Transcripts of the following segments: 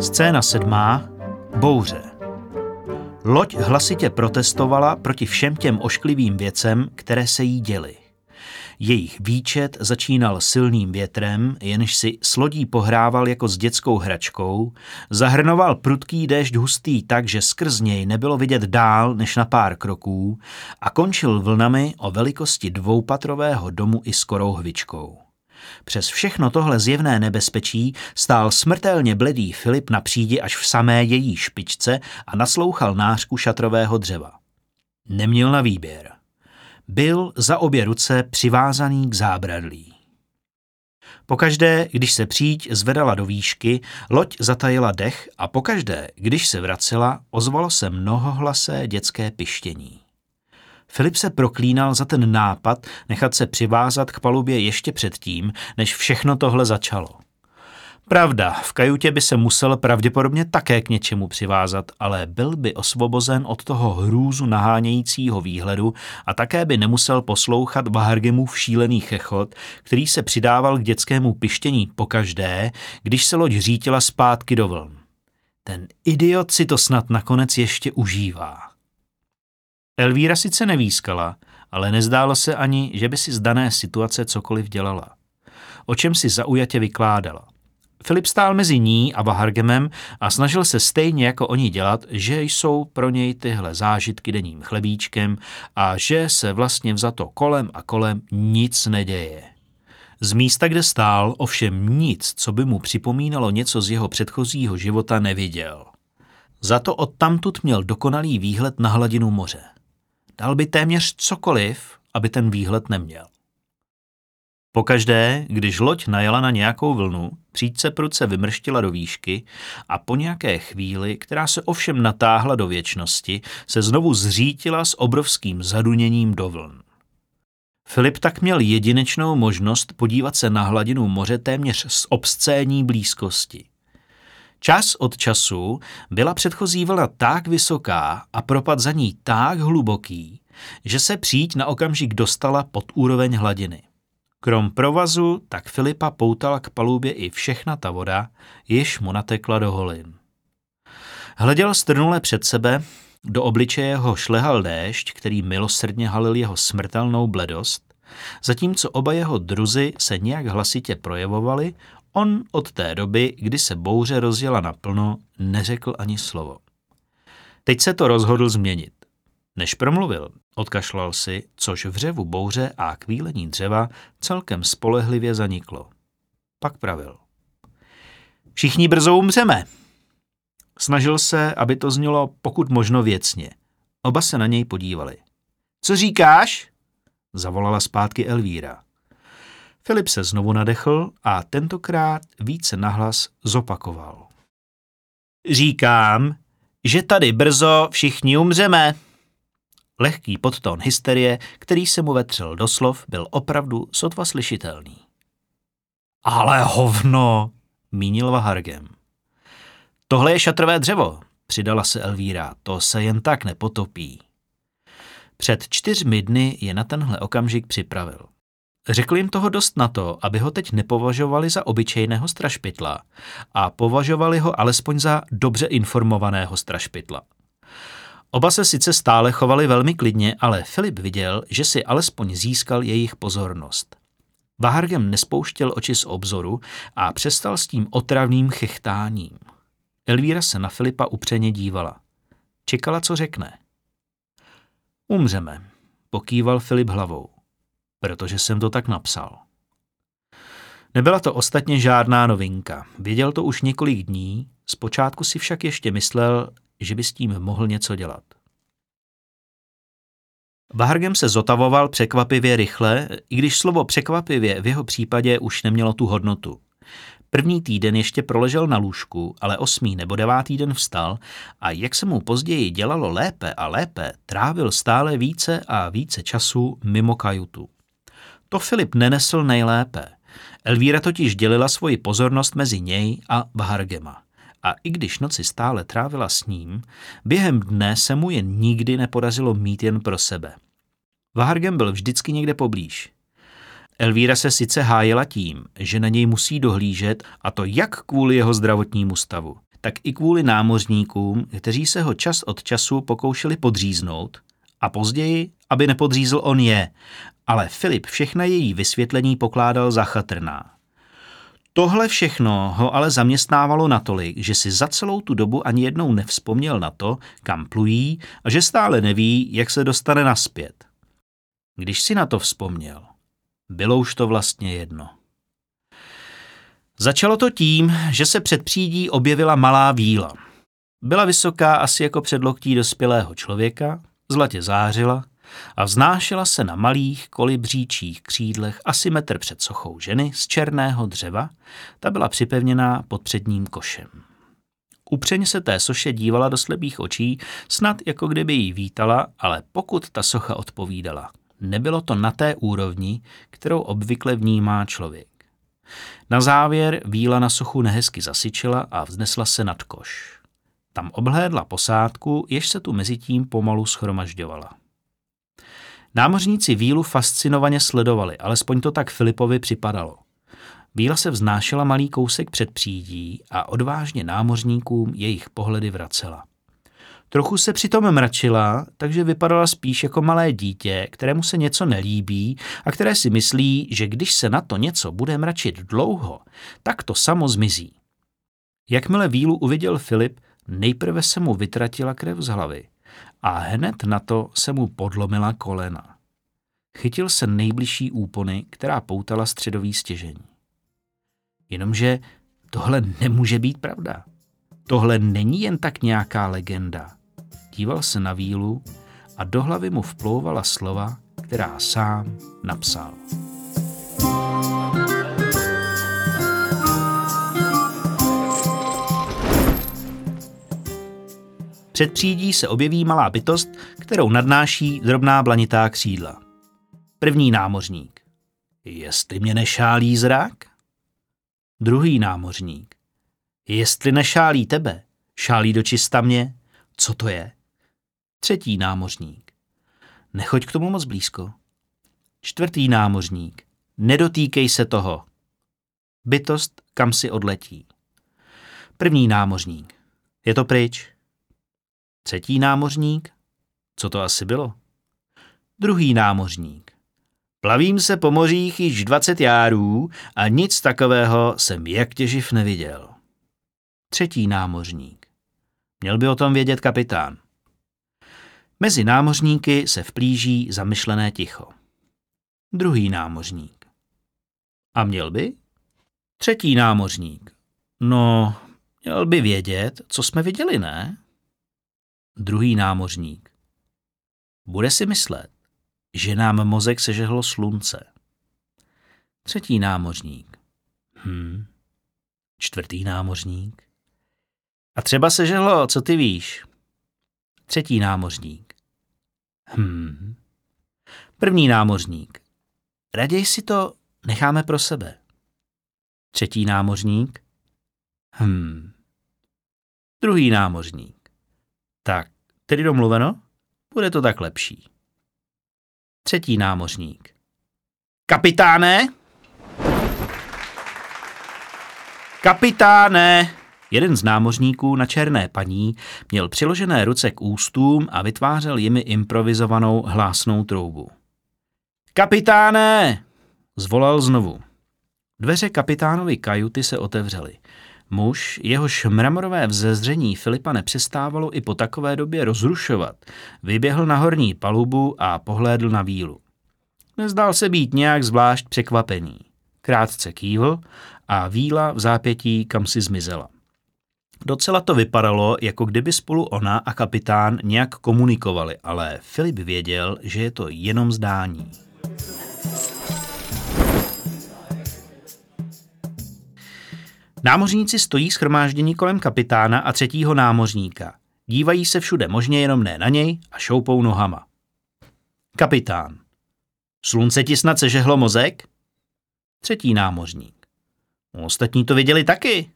Scéna sedmá. Bouře. Loď hlasitě protestovala proti všem těm ošklivým věcem, které se jí děly. Jejich výčet začínal silným větrem, jenž si s lodí pohrával jako s dětskou hračkou, zahrnoval prudký déšť hustý tak, že skrz něj nebylo vidět dál než na pár kroků a končil vlnami o velikosti dvoupatrového domu i s korouhvičkou. Přes všechno tohle zjevné nebezpečí stál smrtelně bledý Filip na přídi až v samé její špičce a naslouchal nářku šatrového dřeva. Neměl na výběr. Byl za obě ruce přivázaný k zábradlí. Pokaždé, když se příď zvedala do výšky, loď zatajila dech a pokaždé, když se vracela, ozvalo se mnohohlasé dětské pištění. Filip se proklínal za ten nápad nechat se přivázat k palubě ještě předtím, než všechno tohle začalo. Pravda, v kajutě by se musel pravděpodobně také k něčemu přivázat, ale byl by osvobozen od toho hrůzu nahánějícího výhledu a také by nemusel poslouchat Bahargemův šílený chechot, který se přidával k dětskému pištění pokaždé, když se loď řítila zpátky do vln. Ten idiot si to snad nakonec ještě užívá. Elvíra sice nevýskala, ale nezdálo se ani, že by si z dané situace cokoliv dělala. O čem si zaujatě vykládala. Filip stál mezi ní a Vahargemem a snažil se stejně jako oni dělat, že jsou pro něj tyhle zážitky denním chlebíčkem a že se vlastně vzato kolem a kolem nic neděje. Z místa, kde stál, ovšem nic, co by mu připomínalo něco z jeho předchozího života, neviděl. Za to odtamtud měl dokonalý výhled na hladinu moře. Dal by téměř cokoliv, aby ten výhled neměl. Pokaždé, když loď najela na nějakou vlnu, příčce pruce vymrštila do výšky a po nějaké chvíli, která se ovšem natáhla do věčnosti, se znovu zřítila s obrovským zaduněním do vln. Filip tak měl jedinečnou možnost podívat se na hladinu moře téměř z obscéní blízkosti. Čas od času byla předchozí vlna tak vysoká a propad za ní tak hluboký, že se příď na okamžik dostala pod úroveň hladiny. Krom provazu tak Filipa poutala k palubě i všechna ta voda, jež mu natekla do holin. Hleděl strnule před sebe, do obličeje ho šlehal déšť, který milosrdně halil jeho smrtelnou bledost, zatímco oba jeho druzy se nějak hlasitě projevovali, on od té doby, kdy se bouře rozjela naplno, neřekl ani slovo. Teď se to rozhodl změnit. Než promluvil, odkašlal si, což v řevu bouře a kvílení dřeva celkem spolehlivě zaniklo. Pak pravil. Všichni brzo umřeme. Snažil se, aby to znělo pokud možno věcně. Oba se na něj podívali. Co říkáš? Zavolala zpátky Elvíra. Filip se znovu nadechl a tentokrát více nahlas zopakoval. Říkám, že tady brzo všichni umřeme. Lehký podtón hysterie, který se mu vetřel do slov, byl opravdu sotva slyšitelný. Ale hovno, mínil Vahargem. Tohle je šatrové dřevo, přidala se Elvíra, to se jen tak nepotopí. Před čtyřmi dny je na tenhle okamžik připravil. Řekl jim toho dost na to, aby ho teď nepovažovali za obyčejného strašpitla a považovali ho alespoň za dobře informovaného strašpitla. Oba se sice stále chovali velmi klidně, ale Filip viděl, že si alespoň získal jejich pozornost. Vahargem nespouštěl oči z obzoru a přestal s tím otravným chechtáním. Elvíra se na Filipa upřeně dívala. Čekala, co řekne. Umřeme, pokýval Filip hlavou, protože jsem to tak napsal. Nebyla to ostatně žádná novinka. Věděl to už několik dní, zpočátku si však ještě myslel, že by s tím mohl něco dělat. Vahargem se zotavoval překvapivě rychle, i když slovo překvapivě v jeho případě už nemělo tu hodnotu. První týden ještě proležel na lůžku, ale osmý nebo devátý den vstal a jak se mu později dělalo lépe a lépe, trávil stále více a více času mimo kajutu. To Filip nenesl nejlépe. Elvíra totiž dělila svoji pozornost mezi něj a Vahargema a i když noci stále trávila s ním, během dne se mu jen nikdy nepodařilo mít jen pro sebe. Vahargem byl vždycky někde poblíž. Elvíra se sice hájela tím, že na něj musí dohlížet, a to jak kvůli jeho zdravotnímu stavu, tak i kvůli námořníkům, kteří se ho čas od času pokoušeli podříznout, a později, aby nepodřízl on je, ale Filip všechna její vysvětlení pokládal za chatrná. Tohle všechno ho ale zaměstnávalo natolik, že si za celou tu dobu ani jednou nevzpomněl na to, kam plují a že stále neví, jak se dostane naspět. Když si na to vzpomněl, bylo už to vlastně jedno. Začalo to tím, že se před přídí objevila malá víla. Byla vysoká asi jako předloktí dospělého člověka, zlatě zářila a vznášela se na malých kolibříčích křídlech asi metr před sochou ženy z černého dřeva, ta byla připevněná pod předním košem. Upřeně se té soše dívala do slepých očí, snad jako kdyby jí vítala, ale pokud ta socha odpovídala, nebylo to na té úrovni, kterou obvykle vnímá člověk. Na závěr víla na sochu nehezky zasyčila a vznesla se nad koš. Tam obhlédla posádku, jež se tu mezi tím pomalu schromažďovala. Námořníci vílu fascinovaně sledovali, alespoň to tak Filipovi připadalo. Víla se vznášela malý kousek před přídí a odvážně námořníkům jejich pohledy vracela. Trochu se přitom mračila, takže vypadala spíš jako malé dítě, kterému se něco nelíbí a které si myslí, že když se na to něco bude mračit dlouho, tak to samo zmizí. Jakmile vílu uviděl Filip, nejprve se mu vytratila krev z hlavy a hned na to se mu podlomila kolena. Chytil se nejbližší úpony, která poutala středový stěžení. Jenomže tohle nemůže být pravda. Tohle není jen tak nějaká legenda. Díval se na vílu a do hlavy mu vplouvala slova, která sám napsal. Před přídí se objeví malá bytost, kterou nadnáší drobná blanitá křídla. První námořník. Jestli mě nešálí zrak? Druhý námořník. Jestli nešálí tebe, šálí do čista mě, co to je? Třetí námořník. Nechoď k tomu moc blízko. Čtvrtý námořník. Nedotýkej se toho. Bytost kam si odletí. První námořník. Je to pryč. Třetí námořník? Co to asi bylo? Druhý námořník. Plavím se po mořích již 20 járů a nic takového jsem jak těživ neviděl. Třetí námořník. Měl by o tom vědět kapitán. Mezi námořníky se vplíží zamyšlené ticho. Druhý námořník. A měl by? Třetí námořník. No, měl by vědět, co jsme viděli, ne? Druhý námořník. Bude si myslet, že nám mozek sežehlo slunce. Třetí námořník. Hm. Čtvrtý námořník. A třeba sežehlo, co ty víš? Třetí námořník. Hm. První námořník. Raději si to necháme pro sebe. Třetí námořník. Hm. Druhý námořník. Tak, tedy domluveno? Bude to tak lepší. Třetí námořník. Kapitáne? Kapitáne! Jeden z námořníků na černé paní měl přiložené ruce k ústům a vytvářel jimi improvizovanou hlásnou troubu. Kapitáne! Zvolal znovu. Dveře kapitánovi kajuty se otevřely. Muž, jehož mramorové vzezření Filipa nepřestávalo i po takové době rozrušovat, vyběhl na horní palubu a pohlédl na vílu. Nezdál se být nějak zvlášť překvapený. Krátce kývl a víla v zápětí kam si zmizela. Docela to vypadalo, jako kdyby spolu ona a kapitán nějak komunikovali, ale Filip věděl, že je to jenom zdání. Námořníci stojí schromáždění kolem kapitána a třetího námořníka. Dívají se všude možně jenom ne na něj a šoupou nohama. Kapitán. Slunce ti snad sežehlo mozek? Třetí námořník. Ostatní to viděli taky.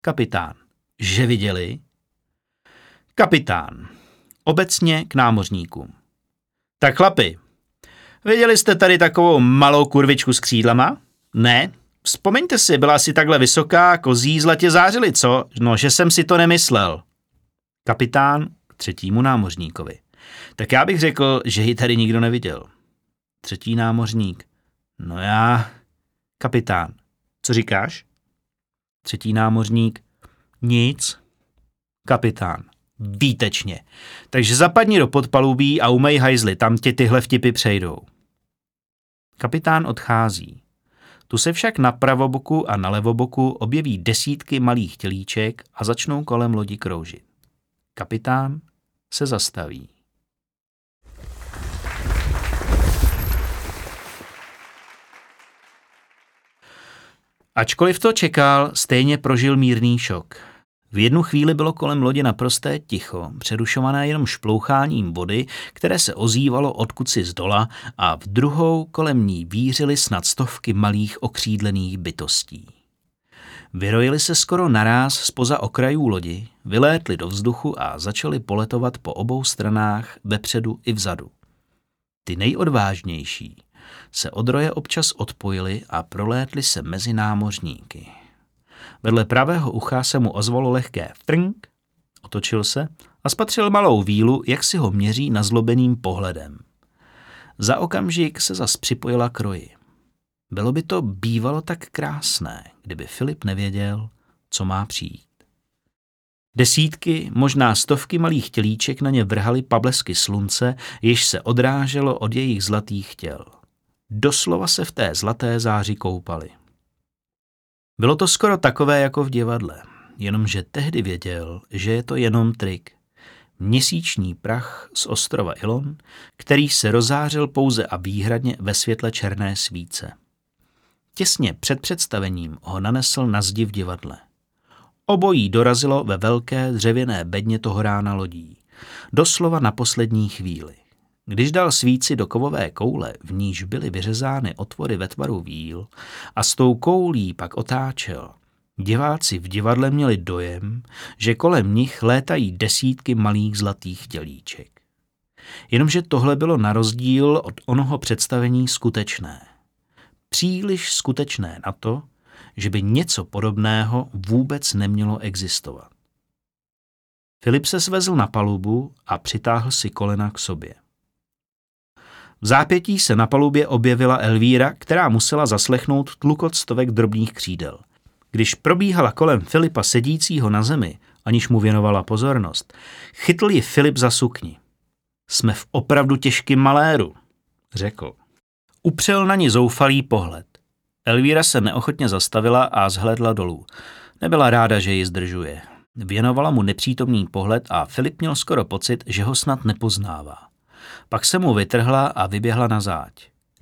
Kapitán. Že viděli? Kapitán. Obecně k námořníkům. Tak chlapi, Viděli jste tady takovou malou kurvičku s křídlama? Ne? Vzpomeňte si, byla si takhle vysoká, kozí zlatě zářily, co? No, že jsem si to nemyslel. Kapitán k třetímu námořníkovi. Tak já bych řekl, že ji tady nikdo neviděl. Třetí námořník. No já... Kapitán. Co říkáš? Třetí námořník. Nic. Kapitán. Výtečně. Takže zapadni do podpalubí a umej hajzly, tam ti tyhle vtipy přejdou. Kapitán odchází. Tu se však na pravoboku a na levoboku objeví desítky malých tělíček a začnou kolem lodi kroužit. Kapitán se zastaví. Ačkoliv to čekal, stejně prožil mírný šok. V jednu chvíli bylo kolem lodi naprosté ticho, přerušované jenom šploucháním vody, které se ozývalo odkud si z dola a v druhou kolem ní vířily snad stovky malých okřídlených bytostí. Vyrojili se skoro naráz spoza okrajů lodi, vylétli do vzduchu a začali poletovat po obou stranách, vepředu i vzadu. Ty nejodvážnější se od roje občas odpojili a prolétli se mezi námořníky. Vedle pravého ucha se mu ozvalo lehké frnk, otočil se a spatřil malou vílu, jak si ho měří nazlobeným pohledem. Za okamžik se zas připojila k roji. Bylo by to bývalo tak krásné, kdyby Filip nevěděl, co má přijít. Desítky, možná stovky malých tělíček na ně vrhaly pablesky slunce, jež se odráželo od jejich zlatých těl. Doslova se v té zlaté záři koupali. Bylo to skoro takové jako v divadle, jenomže tehdy věděl, že je to jenom trik. Měsíční prach z ostrova Ilon, který se rozářil pouze a výhradně ve světle černé svíce. Těsně před představením ho nanesl na zdi v divadle. Obojí dorazilo ve velké dřevěné bedně toho rána lodí. Doslova na poslední chvíli. Když dal svíci do kovové koule, v níž byly vyřezány otvory ve tvaru víl a s tou koulí pak otáčel, diváci v divadle měli dojem, že kolem nich létají desítky malých zlatých tělíček. Jenomže tohle bylo na rozdíl od onoho představení skutečné. Příliš skutečné na to, že by něco podobného vůbec nemělo existovat. Filip se svezl na palubu a přitáhl si kolena k sobě. V zápětí se na palubě objevila Elvíra, která musela zaslechnout tlukot stovek drobných křídel. Když probíhala kolem Filipa sedícího na zemi, aniž mu věnovala pozornost, chytl ji Filip za sukni. Jsme v opravdu těžkým maléru, řekl. Upřel na ní zoufalý pohled. Elvíra se neochotně zastavila a zhledla dolů. Nebyla ráda, že ji zdržuje. Věnovala mu nepřítomný pohled a Filip měl skoro pocit, že ho snad nepoznává. Pak se mu vytrhla a vyběhla na záď.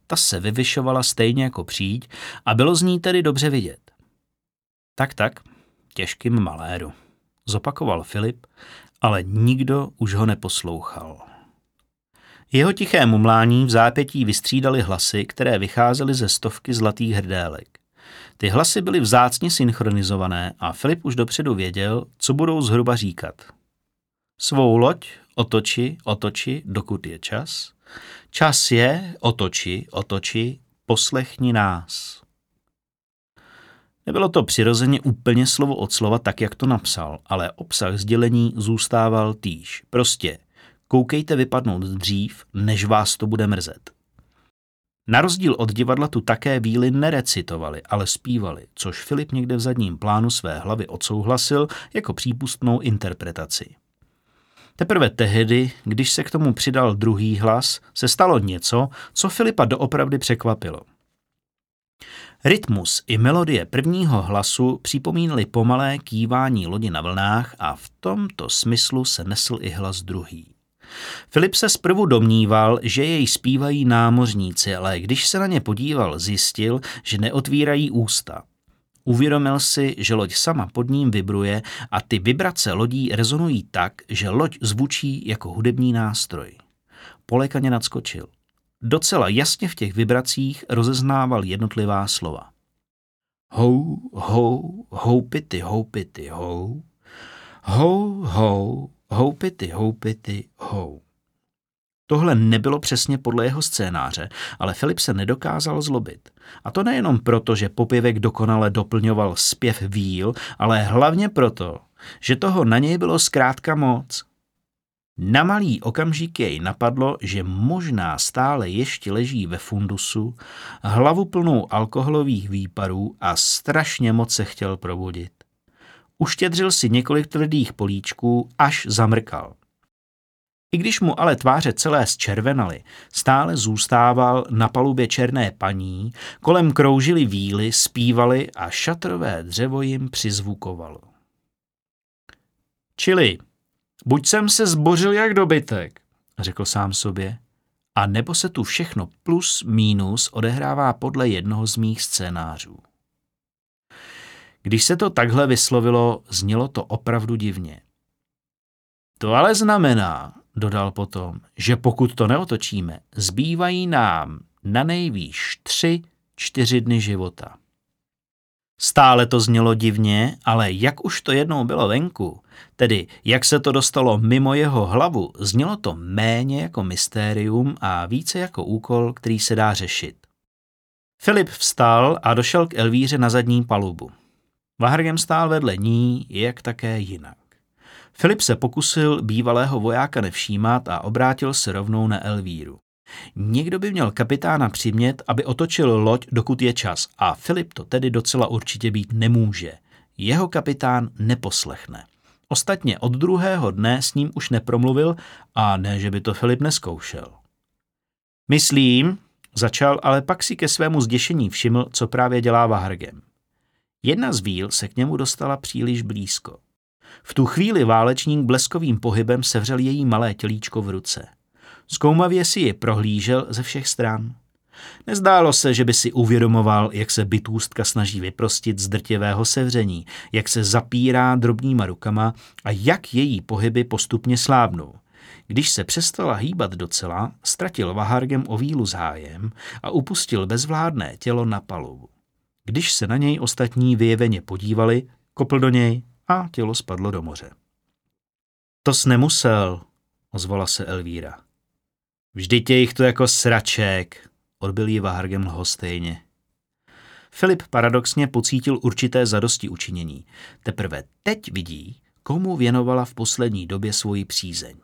Ta se vyvyšovala stejně jako příď a bylo z ní tedy dobře vidět. Tak, tak, těžkým maléru, zopakoval Filip, ale nikdo už ho neposlouchal. Jeho tiché mumlání v zápětí vystřídali hlasy, které vycházely ze stovky zlatých hrdélek. Ty hlasy byly vzácně synchronizované a Filip už dopředu věděl, co budou zhruba říkat. Svou loď otoči, otoči, dokud je čas. Čas je, otoči, otoči, poslechni nás. Nebylo to přirozeně úplně slovo od slova tak, jak to napsal, ale obsah sdělení zůstával týž. Prostě koukejte vypadnout dřív, než vás to bude mrzet. Na rozdíl od divadla tu také víly nerecitovali, ale zpívali, což Filip někde v zadním plánu své hlavy odsouhlasil jako přípustnou interpretaci. Teprve tehdy, když se k tomu přidal druhý hlas, se stalo něco, co Filipa doopravdy překvapilo. Rytmus i melodie prvního hlasu připomínaly pomalé kývání lodi na vlnách a v tomto smyslu se nesl i hlas druhý. Filip se zprvu domníval, že jej zpívají námořníci, ale když se na ně podíval, zjistil, že neotvírají ústa. Uvědomil si, že loď sama pod ním vibruje a ty vibrace lodí rezonují tak, že loď zvučí jako hudební nástroj. Polekaně nadskočil. Docela jasně v těch vibracích rozeznával jednotlivá slova. Hou, hou, houpity, houpity, hou. Hou, hou, houpity, houpity, hou. Tohle nebylo přesně podle jeho scénáře, ale Filip se nedokázal zlobit. A to nejenom proto, že popěvek dokonale doplňoval zpěv víl, ale hlavně proto, že toho na něj bylo zkrátka moc. Na malý okamžik jej napadlo, že možná stále ještě leží ve fundusu, hlavu plnou alkoholových výparů a strašně moc se chtěl probudit. Uštědřil si několik tvrdých políčků, až zamrkal. I když mu ale tváře celé zčervenaly, stále zůstával na palubě černé paní, kolem kroužily víly, zpívali a šatrové dřevo jim přizvukovalo. Čili, buď jsem se zbořil jak dobytek, řekl sám sobě, a nebo se tu všechno plus mínus odehrává podle jednoho z mých scénářů. Když se to takhle vyslovilo, znělo to opravdu divně. To ale znamená, dodal potom, že pokud to neotočíme, zbývají nám na nejvýš tři, čtyři dny života. Stále to znělo divně, ale jak už to jednou bylo venku, tedy jak se to dostalo mimo jeho hlavu, znělo to méně jako mystérium a více jako úkol, který se dá řešit. Filip vstal a došel k Elvíře na zadní palubu. Vahrgem stál vedle ní, jak také jinak. Filip se pokusil bývalého vojáka nevšímat a obrátil se rovnou na Elvíru. Někdo by měl kapitána přimět, aby otočil loď, dokud je čas, a Filip to tedy docela určitě být nemůže. Jeho kapitán neposlechne. Ostatně od druhého dne s ním už nepromluvil a ne, že by to Filip neskoušel. Myslím, začal, ale pak si ke svému zděšení všiml, co právě dělá Vahrgem. Jedna z víl se k němu dostala příliš blízko. V tu chvíli válečník bleskovým pohybem sevřel její malé tělíčko v ruce. Zkoumavě si ji prohlížel ze všech stran. Nezdálo se, že by si uvědomoval, jak se bytůstka snaží vyprostit z drtivého sevření, jak se zapírá drobnýma rukama a jak její pohyby postupně slábnou. Když se přestala hýbat docela, ztratil Vahargem o vílu zájem a upustil bezvládné tělo na palubu. Když se na něj ostatní vyjeveně podívali, kopl do něj a tělo spadlo do moře. To jsi nemusel, ozvala se Elvíra. Vždyť je jich to jako sraček, odbil ji Vahargem lhostejně. Filip paradoxně pocítil určité zadosti učinění. Teprve teď vidí, komu věnovala v poslední době svoji přízeň.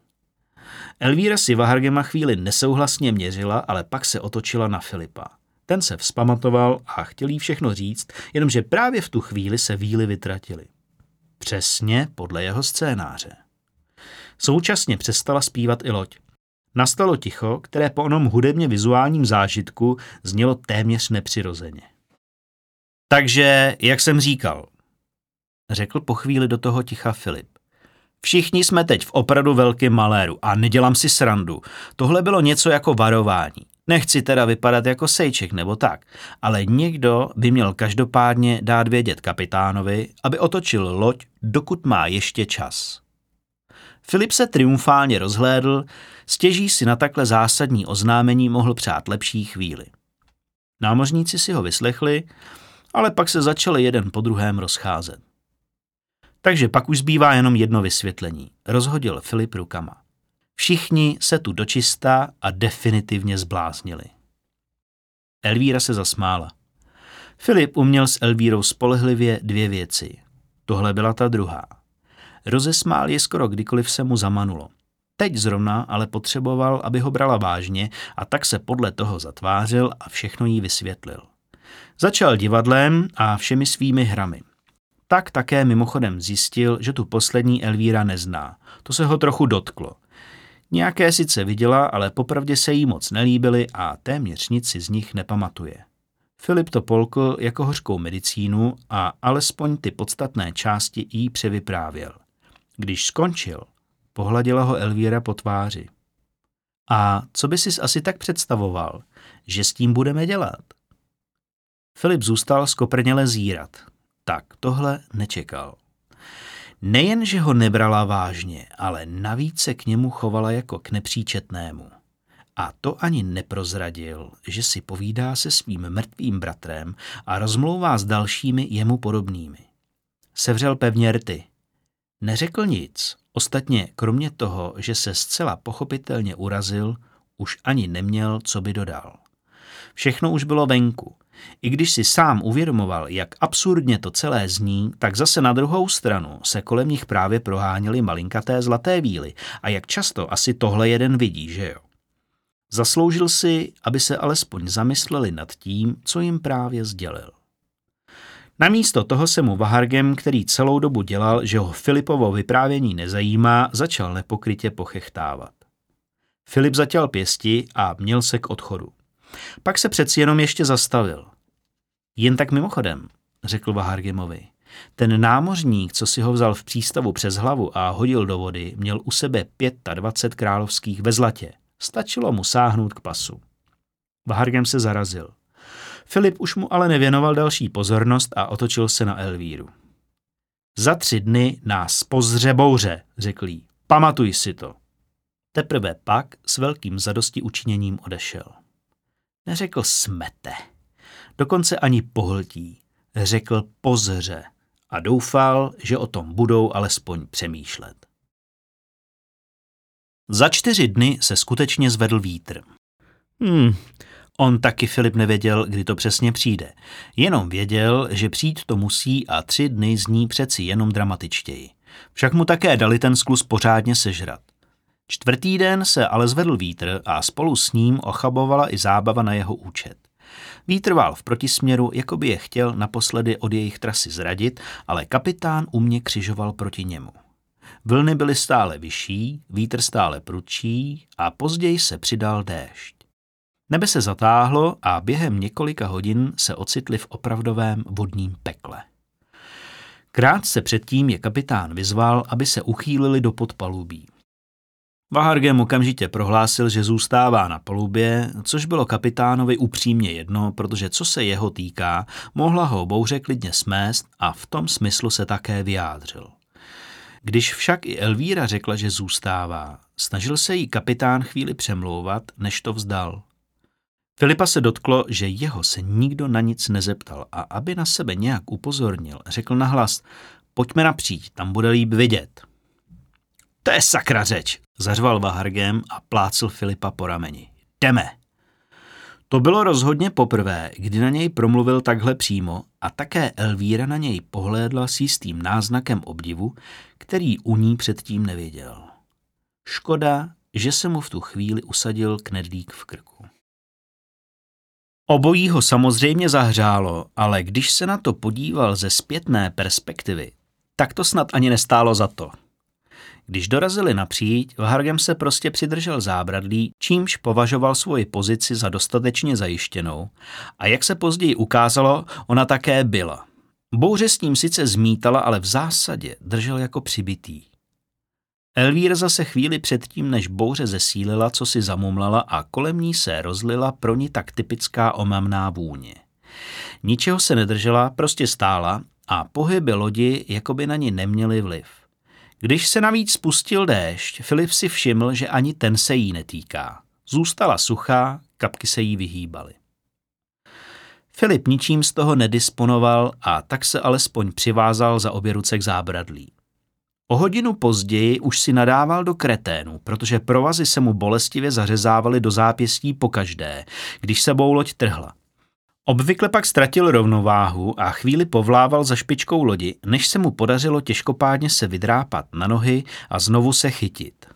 Elvíra si Vahargema chvíli nesouhlasně měřila, ale pak se otočila na Filipa. Ten se vzpamatoval a chtěl jí všechno říct, jenomže právě v tu chvíli se víly vytratily. Přesně podle jeho scénáře. Současně přestala zpívat i loď. Nastalo ticho, které po onom hudebně vizuálním zážitku znělo téměř nepřirozeně. Takže, jak jsem říkal, řekl po chvíli do toho ticha Filip. Všichni jsme teď v opravdu velkém maléru a nedělám si srandu. Tohle bylo něco jako varování. Nechci teda vypadat jako sejček nebo tak, ale někdo by měl každopádně dát vědět kapitánovi, aby otočil loď, dokud má ještě čas. Filip se triumfálně rozhlédl, stěží si na takhle zásadní oznámení mohl přát lepší chvíli. Námořníci si ho vyslechli, ale pak se začali jeden po druhém rozcházet. Takže pak už zbývá jenom jedno vysvětlení, rozhodil Filip rukama. Všichni se tu dočista a definitivně zbláznili. Elvíra se zasmála. Filip uměl s Elvírou spolehlivě dvě věci. Tohle byla ta druhá. Rozesmál je skoro kdykoliv se mu zamanulo. Teď zrovna ale potřeboval, aby ho brala vážně a tak se podle toho zatvářil a všechno jí vysvětlil. Začal divadlem a všemi svými hrami. Tak také mimochodem zjistil, že tu poslední Elvíra nezná. To se ho trochu dotklo. Nějaké sice viděla, ale popravdě se jí moc nelíbily a téměř nic si z nich nepamatuje. Filip to polkl jako hořkou medicínu a alespoň ty podstatné části jí převyprávěl. Když skončil, pohladila ho Elvíra po tváři. A co by sis asi tak představoval, že s tím budeme dělat? Filip zůstal skoprněle zírat. Tak tohle nečekal. Nejen, že ho nebrala vážně, ale navíc se k němu chovala jako k nepříčetnému. A to ani neprozradil, že si povídá se svým mrtvým bratrem a rozmlouvá s dalšími jemu podobnými. Sevřel pevně rty. Neřekl nic, ostatně kromě toho, že se zcela pochopitelně urazil, už ani neměl, co by dodal. Všechno už bylo venku. I když si sám uvědomoval, jak absurdně to celé zní, tak zase na druhou stranu se kolem nich právě proháněly malinkaté zlaté víly a jak často asi tohle jeden vidí, že jo? Zasloužil si, aby se alespoň zamysleli nad tím, co jim právě sdělil. Namísto toho se mu Vahargem, který celou dobu dělal, že ho Filipovo vyprávění nezajímá, začal nepokrytě pochechtávat. Filip zatěl pěsti a měl se k odchodu. Pak se přeci jenom ještě zastavil. Jen tak mimochodem, řekl Vahargemovi. Ten námořník, co si ho vzal v přístavu přes hlavu a hodil do vody, měl u sebe 25 královských ve zlatě. Stačilo mu sáhnout k pasu. Vahargem se zarazil. Filip už mu ale nevěnoval další pozornost a otočil se na Elvíru. Za tři dny nás pozře bouře, řekl jí. Pamatuj si to. Teprve pak s velkým zadosti učiněním odešel. Neřekl smete, dokonce ani pohltí. Řekl pozře a doufal, že o tom budou alespoň přemýšlet. Za čtyři dny se skutečně zvedl vítr. Hmm, on taky Filip nevěděl, kdy to přesně přijde. Jenom věděl, že přijít to musí a tři dny zní přeci jenom dramatičtěji. Však mu také dali ten sklus pořádně sežrat. Čtvrtý den se ale zvedl vítr a spolu s ním ochabovala i zábava na jeho účet. Vítr vál v protisměru, jako by je chtěl naposledy od jejich trasy zradit, ale kapitán umně křižoval proti němu. Vlny byly stále vyšší, vítr stále prudčí a později se přidal déšť. Nebe se zatáhlo a během několika hodin se ocitli v opravdovém vodním pekle. Krátce předtím je kapitán vyzval, aby se uchýlili do podpalubí. Vahargem okamžitě prohlásil, že zůstává na polubě, což bylo kapitánovi upřímně jedno, protože co se jeho týká, mohla ho bouře klidně smést a v tom smyslu se také vyjádřil. Když však i Elvíra řekla, že zůstává, snažil se jí kapitán chvíli přemlouvat, než to vzdal. Filipa se dotklo, že jeho se nikdo na nic nezeptal a aby na sebe nějak upozornil, řekl nahlas, pojďme napříč, tam bude líp vidět. To je sakra řeč, zařval Vahargem a plácl Filipa po rameni. Jdeme. To bylo rozhodně poprvé, kdy na něj promluvil takhle přímo a také Elvíra na něj pohlédla s jistým náznakem obdivu, který u ní předtím nevěděl. Škoda, že se mu v tu chvíli usadil knedlík v krku. Obojí ho samozřejmě zahřálo, ale když se na to podíval ze zpětné perspektivy, tak to snad ani nestálo za to. Když dorazili napříč, Vargem se prostě přidržel zábradlí, čímž považoval svoji pozici za dostatečně zajištěnou a jak se později ukázalo, ona také byla. Bouře s tím sice zmítala, ale v zásadě držel jako přibitý. Elvíra zase chvíli předtím, než bouře zesílila, co si zamumlala a kolem ní se rozlila pro ní tak typická omamná vůně. Ničeho se nedržela, prostě stála a pohyby lodi jakoby na ní neměly vliv. Když se navíc spustil déšť, Filip si všiml, že ani ten se jí netýká. Zůstala suchá, kapky se jí vyhýbaly. Filip ničím z toho nedisponoval a tak se alespoň přivázal za obě ruce k zábradlí. O hodinu později už si nadával do kreténu, protože provazy se mu bolestivě zařezávaly do zápěstí pokaždé, když se loď trhla. Obvykle pak ztratil rovnováhu a chvíli povlával za špičkou lodi, než se mu podařilo těžkopádně se vydrápat na nohy a znovu se chytit.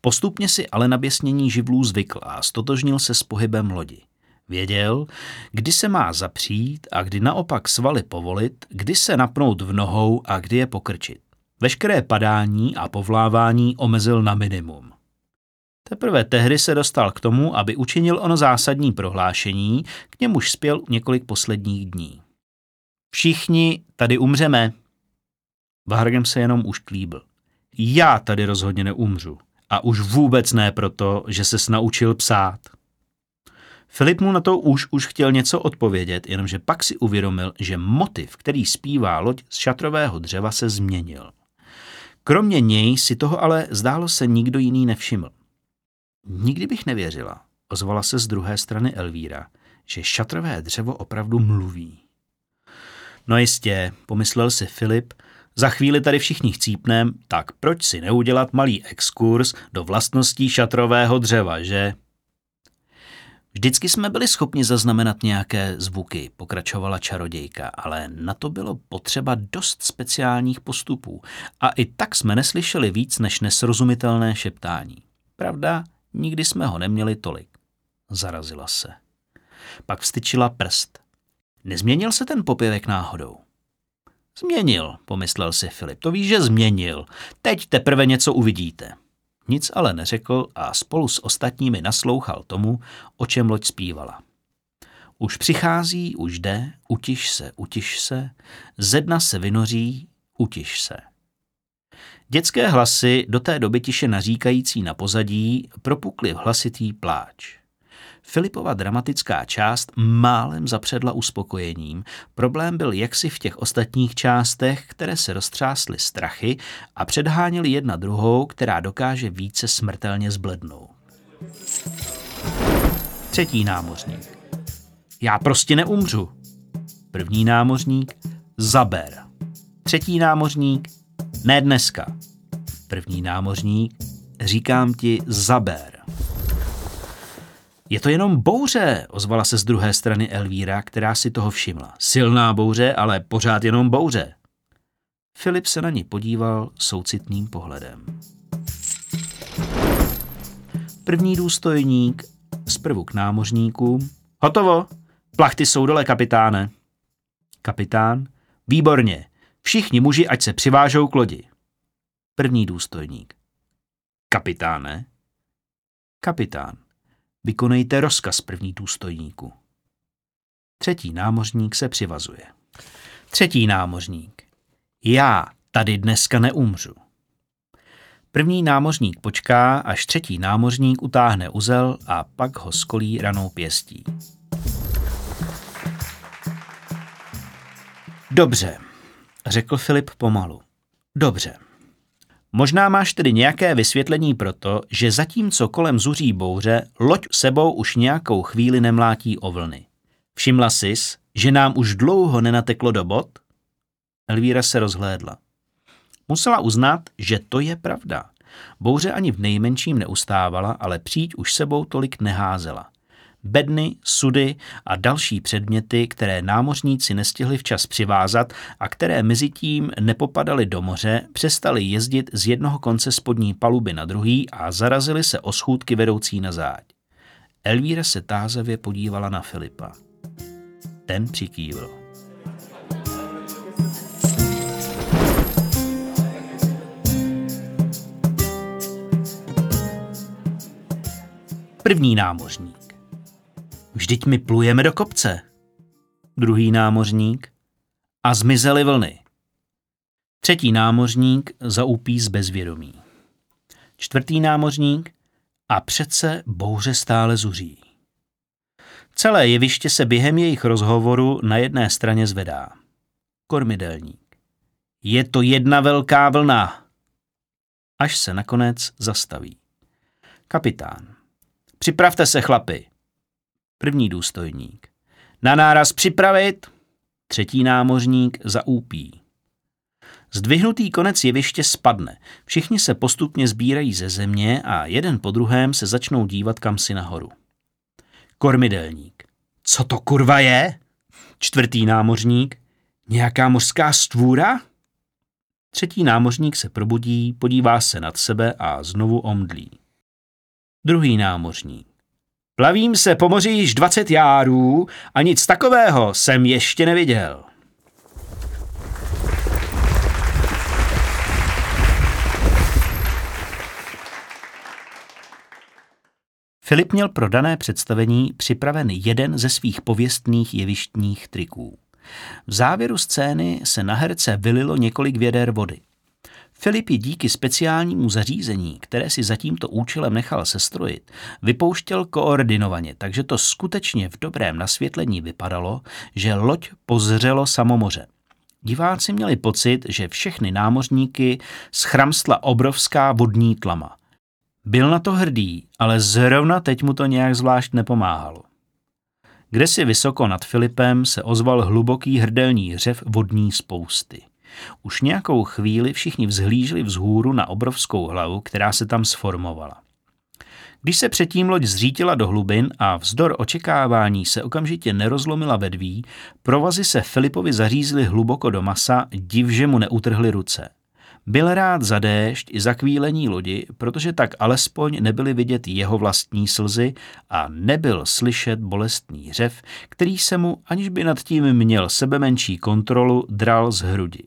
Postupně si ale na běsnění živlů zvykl a stotožnil se s pohybem lodi. Věděl, kdy se má zapřít a kdy naopak svaly povolit, kdy se napnout v nohou a kdy je pokrčit. Veškeré padání a povlávání omezil na minimum. Teprve tehdy se dostal k tomu, aby učinil ono zásadní prohlášení, k němuž spěl několik posledních dní. Všichni tady umřeme. Vahargem se jenom už klíbil. Já tady rozhodně neumřu. A už vůbec ne proto, že se naučil psát. Filip mu na to už už chtěl něco odpovědět, jenomže pak si uvědomil, že motiv, který zpívá loď z šatrového dřeva, se změnil. Kromě něj si toho ale zdálo se nikdo jiný nevšiml. Nikdy bych nevěřila, ozvala se z druhé strany Elvíra, že šatrové dřevo opravdu mluví. No jistě, pomyslel si Filip, za chvíli tady všichni chcípnem, tak proč si neudělat malý exkurs do vlastností šatrového dřeva, že? Vždycky jsme byli schopni zaznamenat nějaké zvuky, pokračovala čarodějka, ale na to bylo potřeba dost speciálních postupů a i tak jsme neslyšeli víc než nesrozumitelné šeptání. Pravda, nikdy jsme ho neměli tolik. Zarazila se. Pak vstyčila prst. Nezměnil se ten popěvek náhodou? Změnil, pomyslel si Filip. To víš, že změnil. Teď teprve něco uvidíte. Nic ale neřekl a spolu s ostatními naslouchal tomu, o čem loď zpívala. Už přichází, už jde, utiš se, utiš se, ze dna se vynoří, utiš se. Dětské hlasy, do té doby tiše naříkající na pozadí, propukly v hlasitý pláč. Filipova dramatická část málem zapředla uspokojením. Problém byl jaksi v těch ostatních částech, které se roztřásly strachy a předháněly jedna druhou, která dokáže více smrtelně zblednout. Třetí námořník. Já prostě neumřu. První námořník. Zaber. Třetí námořník. Ne dneska. První námořník. Říkám ti, zaber. Je to jenom bouře, ozvala se z druhé strany Elvíra, která si toho všimla. Silná bouře, ale pořád jenom bouře. Filip se na ní podíval soucitným pohledem. První důstojník zprvu k námořníkům. Hotovo, plachty jsou dole, kapitáne. Kapitán. Výborně, všichni muži, ať se přivážou k lodi. První důstojník. Kapitáne. Kapitán. Vykonejte rozkaz první důstojníku. Třetí námořník se přivazuje. Třetí námořník. Já tady dneska neumřu. První námořník počká, až třetí námořník utáhne uzel a pak ho skolí ranou pěstí. Dobře, řekl Filip pomalu. Dobře. Možná máš tedy nějaké vysvětlení pro to, že zatímco kolem zuří bouře, loď sebou už nějakou chvíli nemlátí o vlny. Všimla sis, že nám už dlouho nenateklo do bod? Elvíra se rozhlédla. Musela uznat, že to je pravda. Bouře ani v nejmenším neustávala, ale přijď už sebou tolik neházela bedny, sudy a další předměty, které námořníci nestihli včas přivázat a které mezi tím nepopadaly do moře, přestali jezdit z jednoho konce spodní paluby na druhý a zarazili se o schůdky vedoucí na záď. Elvíra se tázavě podívala na Filipa. Ten přikývl. První námořník. Vždyť my plujeme do kopce. Druhý námořník. A zmizely vlny. Třetí námořník zaupí z bezvědomí. Čtvrtý námořník. A přece bouře stále zuří. Celé jeviště se během jejich rozhovoru na jedné straně zvedá. Kormidelník. Je to jedna velká vlna. Až se nakonec zastaví. Kapitán. Připravte se, chlapi. První důstojník. Na náraz připravit. Třetí námořník zaúpí. Zdvihnutý konec jeviště spadne. Všichni se postupně sbírají ze země a jeden po druhém se začnou dívat kam si nahoru. Kormidelník. Co to kurva je? Čtvrtý námořník. Nějaká mořská stvůra? Třetí námořník se probudí, podívá se nad sebe a znovu omdlí. Druhý námořník. Plavím se po moři již 20 járů a nic takového jsem ještě neviděl. Filip měl pro dané představení připraven jeden ze svých pověstných jevištních triků. V závěru scény se na herce vylilo několik věder vody – Filip ji díky speciálnímu zařízení, které si za tímto účelem nechal sestrojit, vypouštěl koordinovaně, takže to skutečně v dobrém nasvětlení vypadalo, že loď pozřelo samomoře. Diváci měli pocit, že všechny námořníky schramstla obrovská vodní tlama. Byl na to hrdý, ale zrovna teď mu to nějak zvlášť nepomáhalo. Kde si vysoko nad Filipem se ozval hluboký hrdelní řev vodní spousty. Už nějakou chvíli všichni vzhlíželi vzhůru na obrovskou hlavu, která se tam sformovala. Když se předtím loď zřítila do hlubin a vzdor očekávání se okamžitě nerozlomila vedví, provazy se Filipovi zařízly hluboko do masa, div, že mu neutrhly ruce. Byl rád za déšť i za kvílení lodi, protože tak alespoň nebyly vidět jeho vlastní slzy a nebyl slyšet bolestný řev, který se mu, aniž by nad tím měl sebe menší kontrolu, dral z hrudi.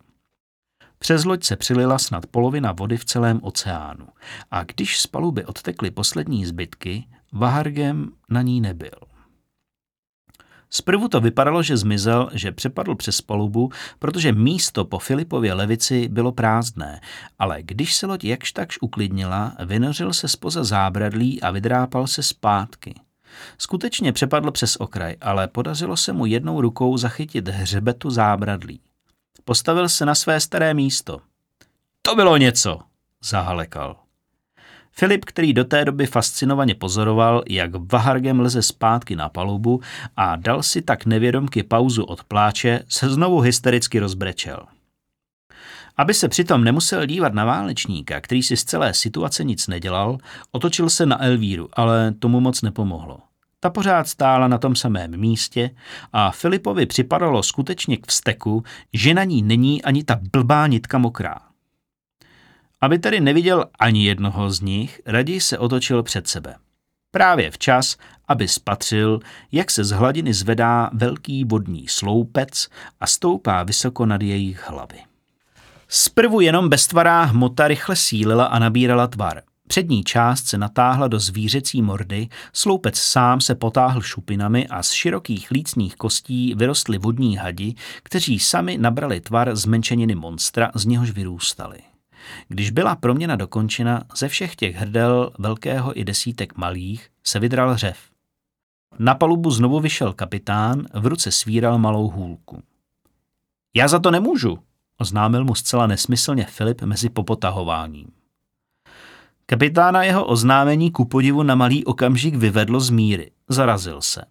Přes loď se přilila snad polovina vody v celém oceánu a když z paluby odtekly poslední zbytky, Vahargem na ní nebyl. Zprvu to vypadalo, že zmizel, že přepadl přes palubu, protože místo po Filipově levici bylo prázdné, ale když se loď jakž takž uklidnila, vynořil se spoza zábradlí a vydrápal se zpátky. Skutečně přepadl přes okraj, ale podařilo se mu jednou rukou zachytit hřebetu zábradlí. Postavil se na své staré místo. To bylo něco, zahalekal. Filip, který do té doby fascinovaně pozoroval, jak Vahargem leze zpátky na palubu a dal si tak nevědomky pauzu od pláče, se znovu hystericky rozbrečel. Aby se přitom nemusel dívat na válečníka, který si z celé situace nic nedělal, otočil se na Elvíru, ale tomu moc nepomohlo. Ta pořád stála na tom samém místě a Filipovi připadalo skutečně k vzteku, že na ní není ani ta blbá nitka mokrá. Aby tedy neviděl ani jednoho z nich, raději se otočil před sebe. Právě včas, aby spatřil, jak se z hladiny zvedá velký vodní sloupec a stoupá vysoko nad jejich hlavy. Zprvu jenom beztvará hmota rychle sílila a nabírala tvar. Přední část se natáhla do zvířecí mordy, sloupec sám se potáhl šupinami a z širokých lícných kostí vyrostly vodní hadi, kteří sami nabrali tvar zmenšeniny monstra, z něhož vyrůstali. Když byla proměna dokončena, ze všech těch hrdel, velkého i desítek malých, se vydral řev. Na palubu znovu vyšel kapitán, v ruce svíral malou hůlku. Já za to nemůžu, oznámil mu zcela nesmyslně Filip mezi popotahováním. Kapitána jeho oznámení ku podivu na malý okamžik vyvedlo z míry. Zarazil se.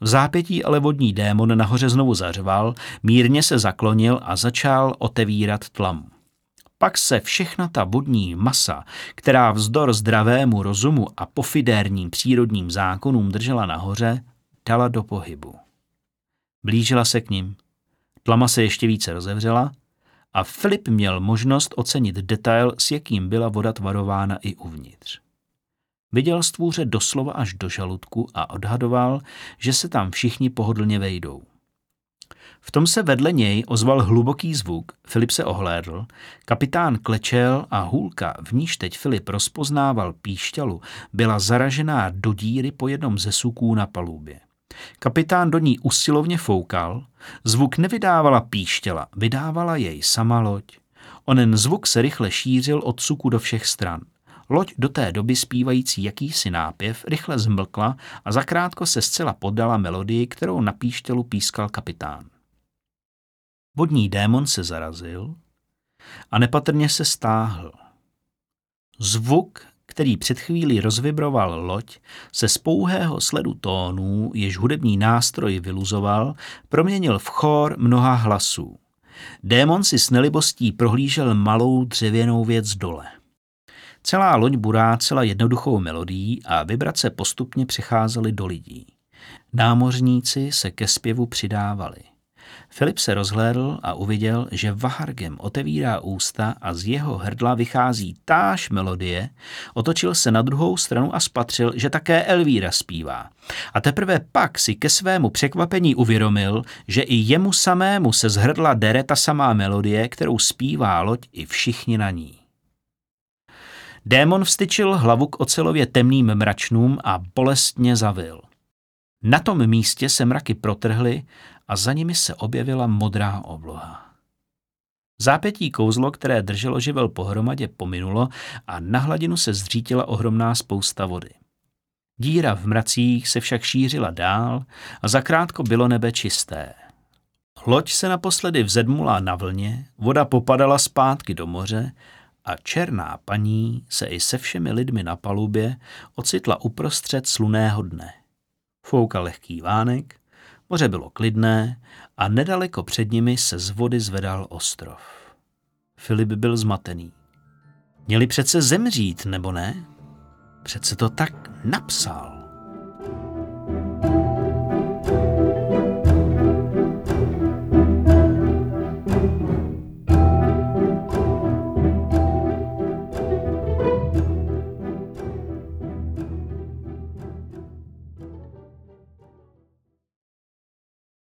V zápětí ale vodní démon nahoře znovu zařval, mírně se zaklonil a začal otevírat tlamu. Pak se všechna ta vodní masa, která vzdor zdravému rozumu a pofidérním přírodním zákonům držela nahoře, dala do pohybu. Blížila se k ním. Tlama se ještě více rozevřela a Filip měl možnost ocenit detail, s jakým byla voda tvarována i uvnitř. Viděl stvůře doslova až do žaludku a odhadoval, že se tam všichni pohodlně vejdou. V tom se vedle něj ozval hluboký zvuk, Filip se ohlédl, kapitán klečel a hůlka, v níž teď Filip rozpoznával píšťalu, byla zaražená do díry po jednom ze suků na palubě. Kapitán do ní usilovně foukal, zvuk nevydávala píštěla, vydávala jej sama loď. Onen zvuk se rychle šířil od suku do všech stran. Loď do té doby zpívající jakýsi nápěv rychle zmlkla a zakrátko se zcela poddala melodii, kterou na píštělu pískal kapitán. Vodní démon se zarazil a nepatrně se stáhl. Zvuk který před chvílí rozvibroval loď, se z pouhého sledu tónů, jež hudební nástroj vyluzoval, proměnil v chor mnoha hlasů. Démon si s nelibostí prohlížel malou dřevěnou věc dole. Celá loď burácela jednoduchou melodií a vibrace postupně přecházely do lidí. Námořníci se ke zpěvu přidávali. Filip se rozhlédl a uviděl, že Vahargem otevírá ústa a z jeho hrdla vychází táž melodie, otočil se na druhou stranu a spatřil, že také Elvíra zpívá. A teprve pak si ke svému překvapení uvědomil, že i jemu samému se z hrdla dere ta samá melodie, kterou zpívá loď i všichni na ní. Démon vstyčil hlavu k ocelově temným mračnům a bolestně zavil. Na tom místě se mraky protrhly a za nimi se objevila modrá obloha. Zápětí kouzlo, které drželo živel pohromadě, pominulo a na hladinu se zřítila ohromná spousta vody. Díra v mracích se však šířila dál a zakrátko bylo nebe čisté. Loď se naposledy vzedmula na vlně, voda popadala zpátky do moře a černá paní se i se všemi lidmi na palubě ocitla uprostřed sluného dne. Foukal lehký vánek, moře bylo klidné a nedaleko před nimi se z vody zvedal ostrov. Filip byl zmatený. Měli přece zemřít, nebo ne? Přece to tak napsal.